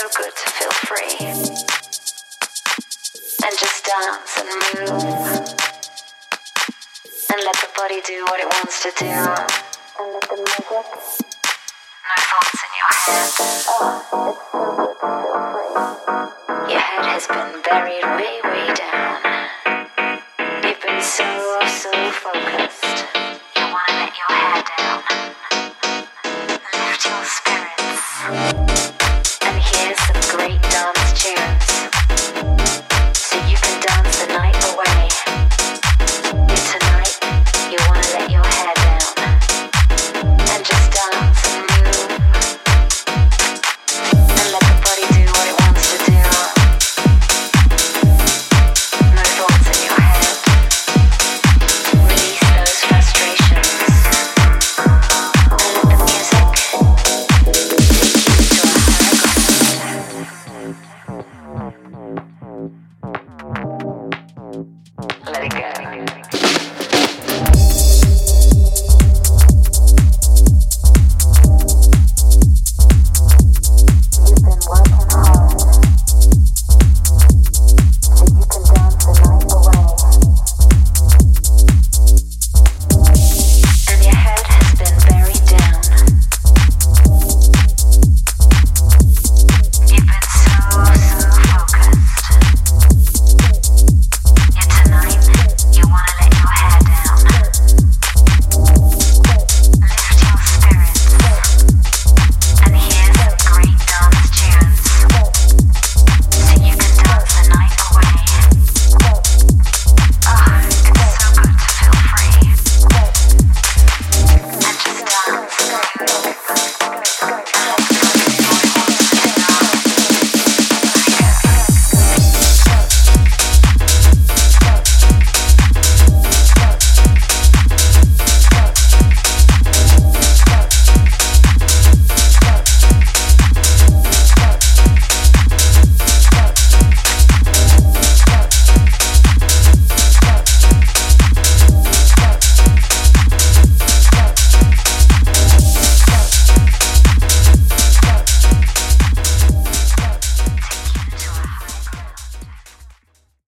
so good to feel free and just dance and move and let the body do what it wants to do and let the music. No thoughts in your head. Oh, it's so good to feel free. Your head has been buried way, way down. You've been so, so focused. You wanna let your hair down. Lift your spirits. Oh.